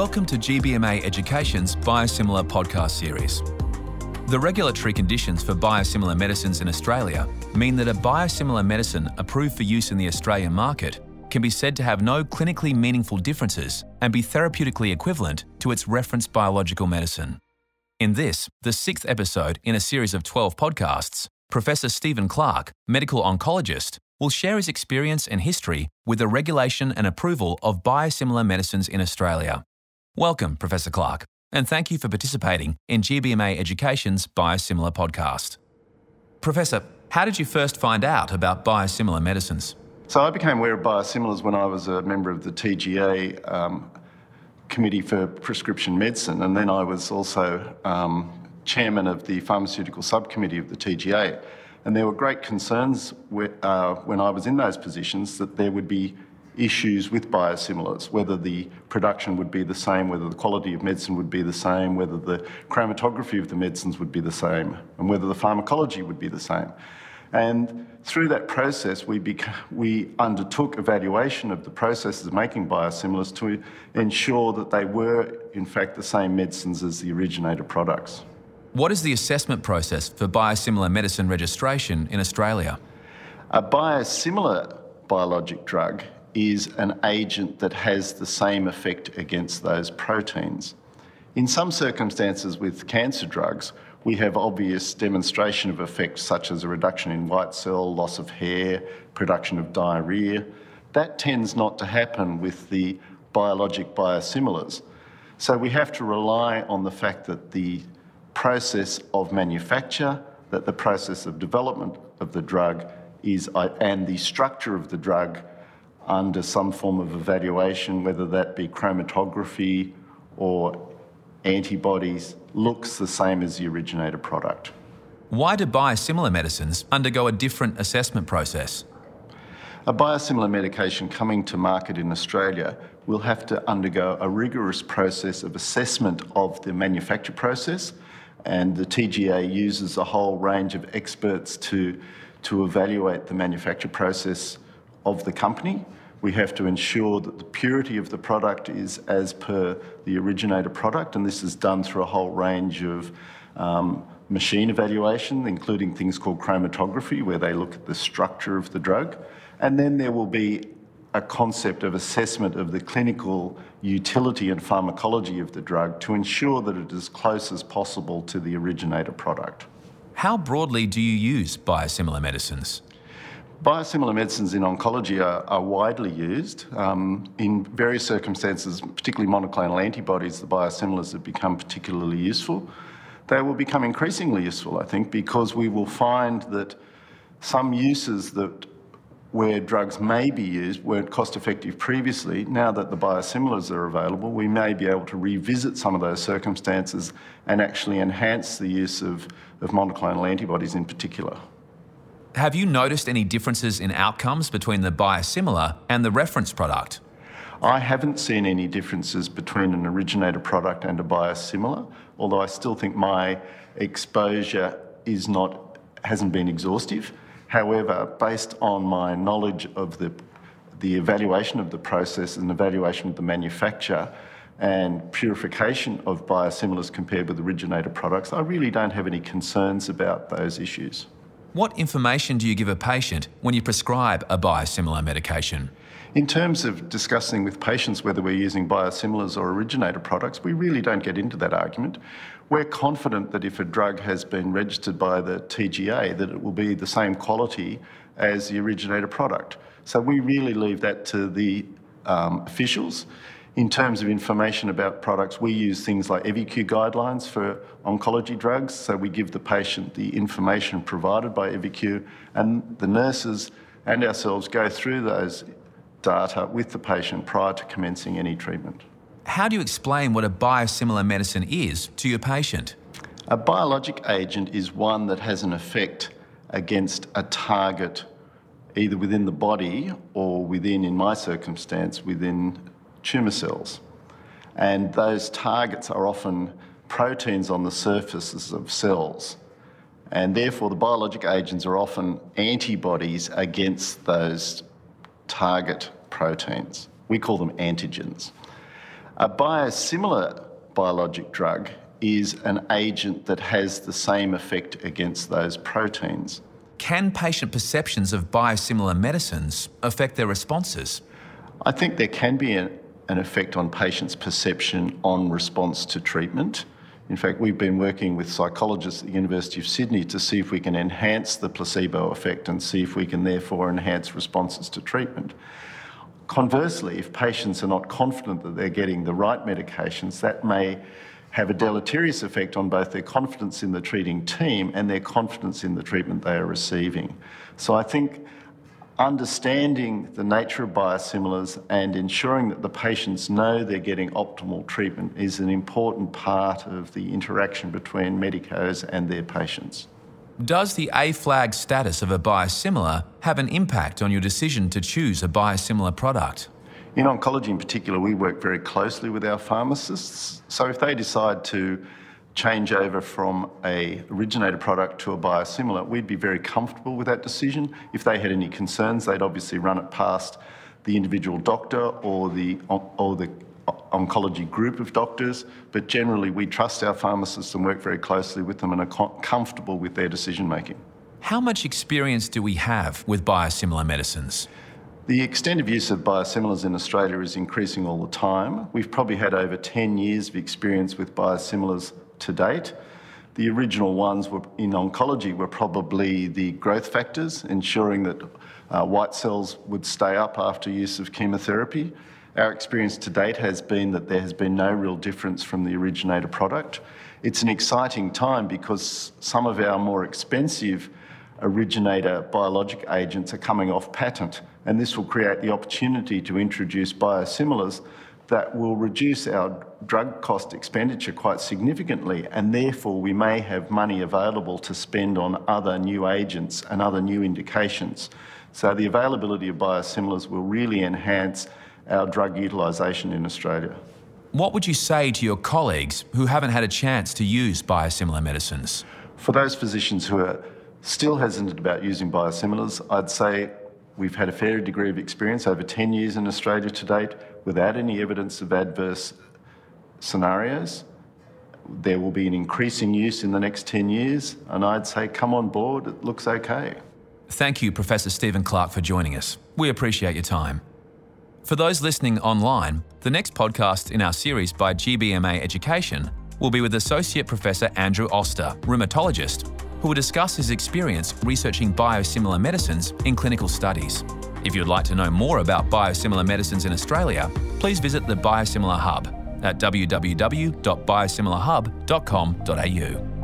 Welcome to GBMA Education's Biosimilar podcast series. The regulatory conditions for biosimilar medicines in Australia mean that a biosimilar medicine approved for use in the Australian market can be said to have no clinically meaningful differences and be therapeutically equivalent to its reference biological medicine. In this, the sixth episode in a series of 12 podcasts, Professor Stephen Clarke, medical oncologist, will share his experience and history with the regulation and approval of biosimilar medicines in Australia. Welcome, Professor Clarke, and thank you for participating in GBMA Education's Biosimilar podcast. Professor, how did you first find out about biosimilar medicines? So I became aware of biosimilars when I was a member of the TGA um, Committee for Prescription Medicine, and then I was also um, chairman of the pharmaceutical subcommittee of the TGA. And there were great concerns uh, when I was in those positions that there would be issues with biosimilars, whether the production would be the same, whether the quality of medicine would be the same, whether the chromatography of the medicines would be the same, and whether the pharmacology would be the same. And through that process, we, beca- we undertook evaluation of the processes of making biosimilars to ensure that they were, in fact, the same medicines as the originator products. What is the assessment process for biosimilar medicine registration in Australia? A biosimilar biologic drug is an agent that has the same effect against those proteins. In some circumstances with cancer drugs, we have obvious demonstration of effects such as a reduction in white cell, loss of hair, production of diarrhea. That tends not to happen with the biologic biosimilars. So we have to rely on the fact that the process of manufacture, that the process of development of the drug is, uh, and the structure of the drug under some form of evaluation, whether that be chromatography or antibodies, looks the same as the originator product. Why do biosimilar medicines undergo a different assessment process? A biosimilar medication coming to market in Australia will have to undergo a rigorous process of assessment of the manufacture process, and the TGA uses a whole range of experts to, to evaluate the manufacture process of the company. We have to ensure that the purity of the product is as per the originator product, and this is done through a whole range of um, machine evaluation, including things called chromatography, where they look at the structure of the drug. And then there will be a concept of assessment of the clinical utility and pharmacology of the drug to ensure that it is close as possible to the originator product. How broadly do you use biosimilar medicines? Biosimilar medicines in oncology are, are widely used. Um, in various circumstances, particularly monoclonal antibodies, the biosimilars have become particularly useful. They will become increasingly useful, I think, because we will find that some uses that where drugs may be used weren't cost effective previously. Now that the biosimilars are available, we may be able to revisit some of those circumstances and actually enhance the use of, of monoclonal antibodies in particular. Have you noticed any differences in outcomes between the biosimilar and the reference product? I haven't seen any differences between an originator product and a biosimilar, although I still think my exposure is not hasn't been exhaustive. However, based on my knowledge of the the evaluation of the process and evaluation of the manufacture and purification of biosimilars compared with originator products, I really don't have any concerns about those issues. What information do you give a patient when you prescribe a biosimilar medication? In terms of discussing with patients whether we're using biosimilars or originator products, we really don't get into that argument. We're confident that if a drug has been registered by the TGA, that it will be the same quality as the originator product. So we really leave that to the um, officials. In terms of information about products, we use things like eviQ guidelines for oncology drugs. So we give the patient the information provided by eviQ, and the nurses and ourselves go through those data with the patient prior to commencing any treatment. How do you explain what a biosimilar medicine is to your patient? A biologic agent is one that has an effect against a target either within the body or within, in my circumstance, within tumour cells. And those targets are often proteins on the surfaces of cells. And therefore, the biologic agents are often antibodies against those target proteins. We call them antigens. A biosimilar biologic drug is an agent that has the same effect against those proteins. Can patient perceptions of biosimilar medicines affect their responses? I think there can be a, an effect on patients' perception on response to treatment. In fact, we've been working with psychologists at the University of Sydney to see if we can enhance the placebo effect and see if we can therefore enhance responses to treatment. Conversely, if patients are not confident that they're getting the right medications, that may have a deleterious effect on both their confidence in the treating team and their confidence in the treatment they are receiving. So I think understanding the nature of biosimilars and ensuring that the patients know they're getting optimal treatment is an important part of the interaction between medicos and their patients. Does the A flag status of a biosimilar have an impact on your decision to choose a biosimilar product? In oncology, in particular, we work very closely with our pharmacists. So if they decide to change over from a originator product to a biosimilar, we'd be very comfortable with that decision. If they had any concerns, they'd obviously run it past the individual doctor or the or the oncology group of doctors, but generally we trust our pharmacists and work very closely with them and are comfortable with their decision making. How much experience do we have with biosimilar medicines? The extent of use of biosimilars in Australia is increasing all the time. We've probably had over 10 years of experience with biosimilars to date. The original ones were in oncology were probably the growth factors, ensuring that uh, white cells would stay up after use of chemotherapy. Our experience to date has been that there has been no real difference from the originator product. It's an exciting time because some of our more expensive originator biologic agents are coming off patent, and this will create the opportunity to introduce biosimilars that will reduce our drug cost expenditure quite significantly, and therefore we may have money available to spend on other new agents and other new indications. So the availability of biosimilars will really enhance our drug utilisation in Australia. What would you say to your colleagues who haven't had a chance to use biosimilar medicines? For those physicians who are still hesitant about using biosimilars, I'd say we've had a fair degree of experience over 10 years in Australia to date without any evidence of adverse scenarios. There will be an increasing use in the next 10 years, and I'd say come on board, it looks okay. Thank you, Professor Stephen Clarke, for joining us. We appreciate your time. For those listening online, the next podcast in our series by GBMA Education will be with Associate Professor Andrew Ostor, rheumatologist, who will discuss his experience researching biosimilar medicines in clinical studies. If you'd like to know more about biosimilar medicines in Australia, please visit the Biosimilar Hub at www.biosimilarhub.com.au.